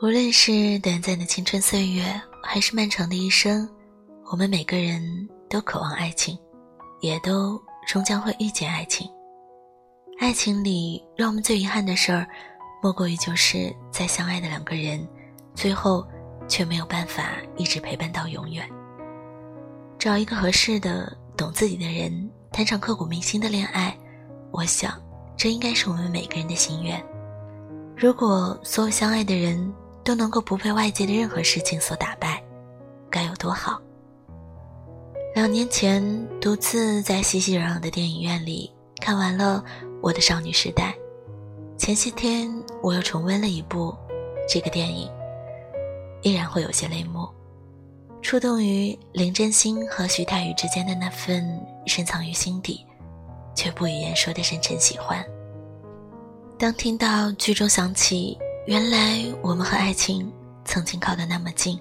无论是短暂的青春岁月，还是漫长的一生，我们每个人都渴望爱情，也都终将会遇见爱情。爱情里，让我们最遗憾的事儿，莫过于就是在相爱的两个人，最后却没有办法一直陪伴到永远。找一个合适的、懂自己的人，谈场刻骨铭心的恋爱，我想，这应该是我们每个人的心愿。如果所有相爱的人，都能够不被外界的任何事情所打败，该有多好！两年前，独自在熙熙攘攘的电影院里看完了《我的少女时代》，前些天我又重温了一部这个电影，依然会有些泪目，触动于林真心和徐太宇之间的那份深藏于心底却不语言说的深沉喜欢。当听到剧中响起。原来我们和爱情曾经靠得那么近，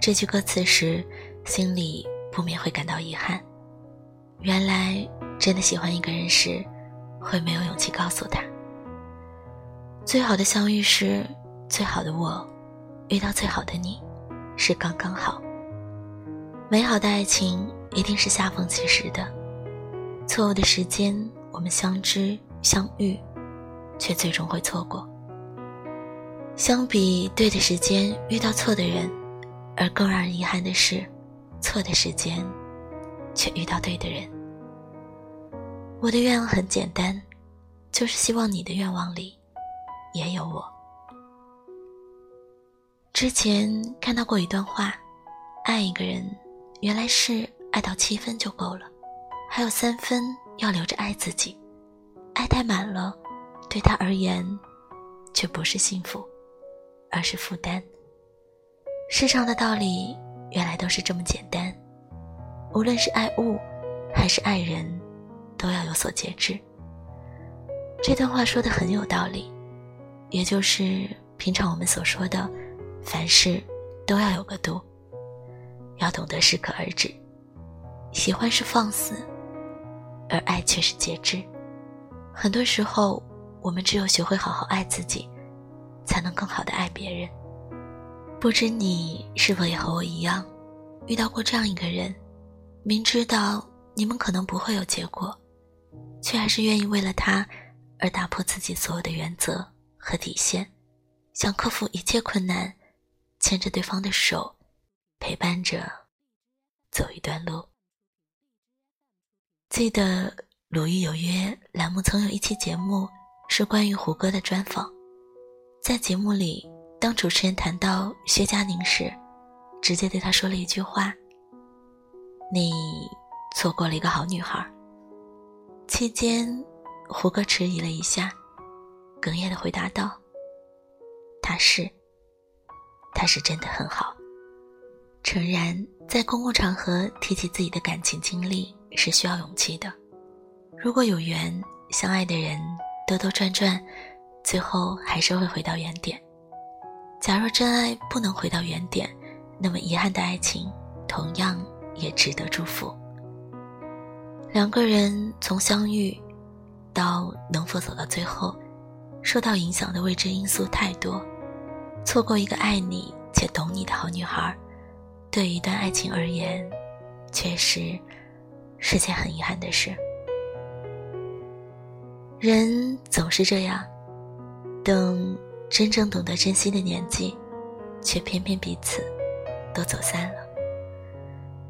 这句歌词时，心里不免会感到遗憾。原来真的喜欢一个人时，会没有勇气告诉他。最好的相遇是，最好的我遇到最好的你，是刚刚好。美好的爱情一定是恰逢其时的，错误的时间我们相知相遇，却最终会错过。相比对的时间遇到错的人，而更让人遗憾的是，错的时间却遇到对的人。我的愿望很简单，就是希望你的愿望里也有我。之前看到过一段话：爱一个人，原来是爱到七分就够了，还有三分要留着爱自己。爱太满了，对他而言却不是幸福。而是负担。世上的道理原来都是这么简单，无论是爱物，还是爱人，都要有所节制。这段话说的很有道理，也就是平常我们所说的，凡事都要有个度，要懂得适可而止。喜欢是放肆，而爱却是节制。很多时候，我们只有学会好好爱自己。才能更好的爱别人。不知你是否也和我一样，遇到过这样一个人，明知道你们可能不会有结果，却还是愿意为了他而打破自己所有的原则和底线，想克服一切困难，牵着对方的手，陪伴着走一段路。记得《鲁豫有约》栏目曾有一期节目是关于胡歌的专访。在节目里，当主持人谈到薛佳凝时，直接对他说了一句话：“你错过了一个好女孩。”期间，胡歌迟疑了一下，哽咽的回答道：“她是，她是真的很好。”诚然，在公共场合提起自己的感情经历是需要勇气的。如果有缘，相爱的人兜兜转转。最后还是会回到原点。假若真爱不能回到原点，那么遗憾的爱情同样也值得祝福。两个人从相遇到能否走到最后，受到影响的未知因素太多。错过一个爱你且懂你的好女孩，对于一段爱情而言，确实是件很遗憾的事。人总是这样。等真正懂得珍惜的年纪，却偏偏彼此都走散了。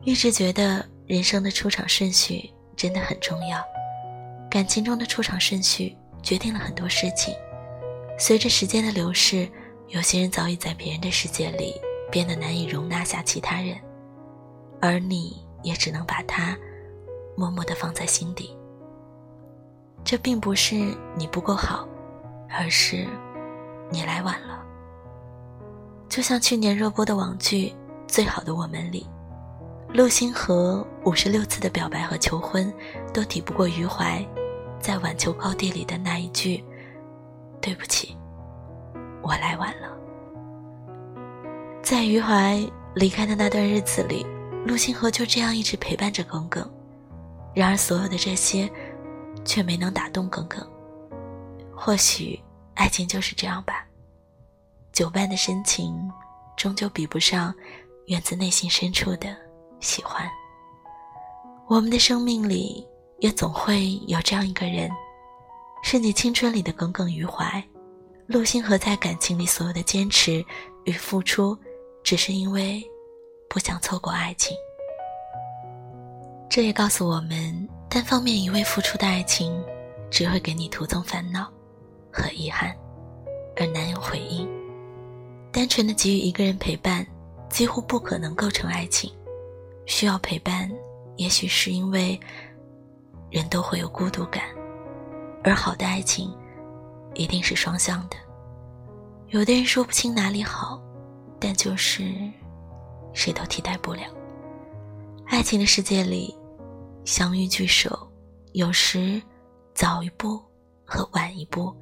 一直觉得人生的出场顺序真的很重要，感情中的出场顺序决定了很多事情。随着时间的流逝，有些人早已在别人的世界里变得难以容纳下其他人，而你也只能把他默默地放在心底。这并不是你不够好。而是，你来晚了。就像去年热播的网剧《最好的我们》里，陆星河五十六次的表白和求婚，都抵不过余淮在晚秋高地里的那一句：“对不起，我来晚了。”在余淮离开的那段日子里，陆星河就这样一直陪伴着耿耿。然而，所有的这些，却没能打动耿耿。或许，爱情就是这样吧。久伴的深情，终究比不上源自内心深处的喜欢。我们的生命里，也总会有这样一个人，是你青春里的耿耿于怀。陆星河在感情里所有的坚持与付出，只是因为不想错过爱情。这也告诉我们，单方面一味付出的爱情，只会给你徒增烦恼和遗憾，而难有回应。单纯的给予一个人陪伴，几乎不可能构成爱情。需要陪伴，也许是因为人都会有孤独感，而好的爱情。一定是双向的。有的人说不清哪里好，但就是谁都替代不了。爱情的世界里，相遇聚首，有时早一步和晚一步，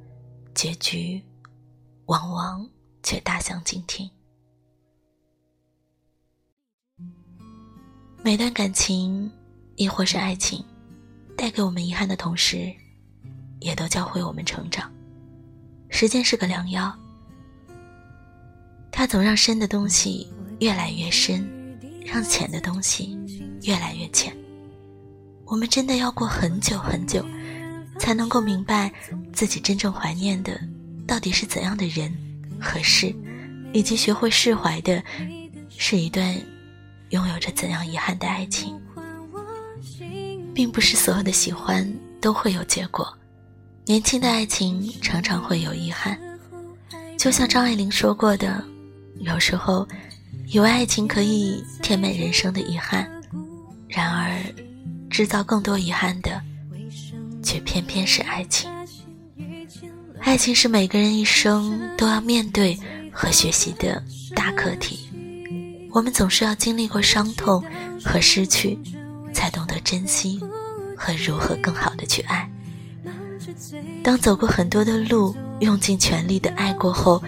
结局往往却大相径庭。每段感情，亦或是爱情，带给我们遗憾的同时，也都教会我们成长。时间是个良药，它总让深的东西越来越深，让浅的东西越来越浅。我们真的要过很久很久，才能够明白自己真正怀念的到底是怎样的人和事，以及学会释怀的是一段拥有着怎样遗憾的爱情。并不是所有的喜欢都会有结果。年轻的爱情常常会有遗憾，就像张爱玲说过的：“有时候，以为爱情可以填满人生的遗憾，然而，制造更多遗憾的，却偏偏是爱情。爱情是每个人一生都要面对和学习的大课题。我们总是要经历过伤痛和失去，才懂得珍惜和如何更好的去爱。”当走过很多的路，用尽全力的爱过后，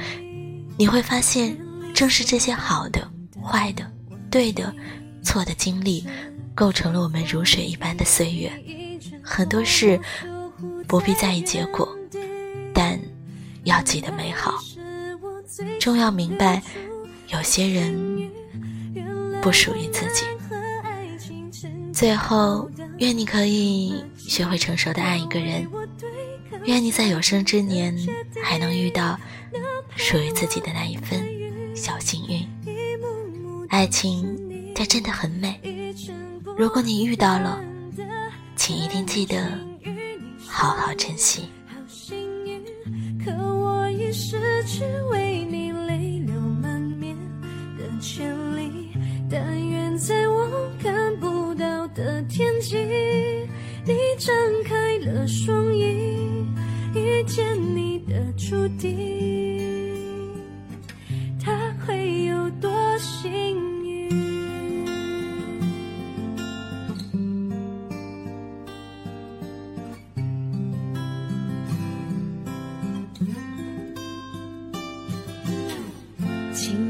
你会发现，正是这些好的、坏的、对的、错的经历，构成了我们如水一般的岁月。很多事不必在意结果，但要记得美好。终要明白，有些人不属于自己。最后，愿你可以学会成熟的爱一个人。愿你在有生之年还能遇到属于自己的那一份小幸运。爱情它真的很美，如果你遇到了，请一定记得好好珍惜。可我已失去为你泪流满面的权利，但愿在我看不到的天际，你张开了双翼。遇见你的注定，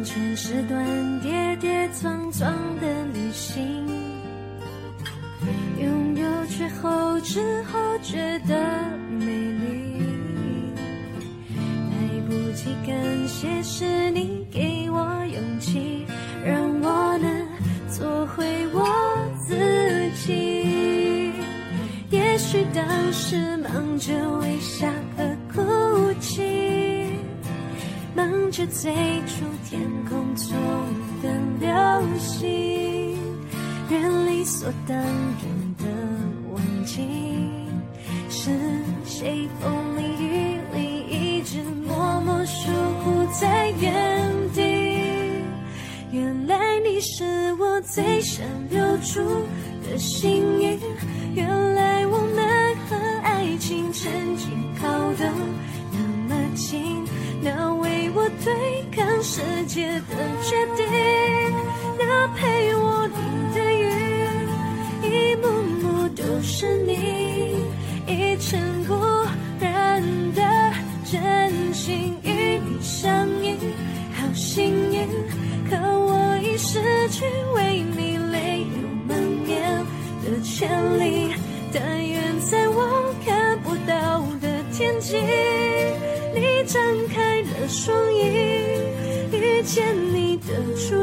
青春是段跌跌撞撞的旅行，拥有之后，之后觉得。感谢是你给我勇气，让我能做回我自己。也许当时忙着微笑和哭泣，忙着追逐天理所当然的忘记是谁风里雨里一直默默守护。在原地，原来你是我最想留住的幸记，你张开了双翼，遇见你的初。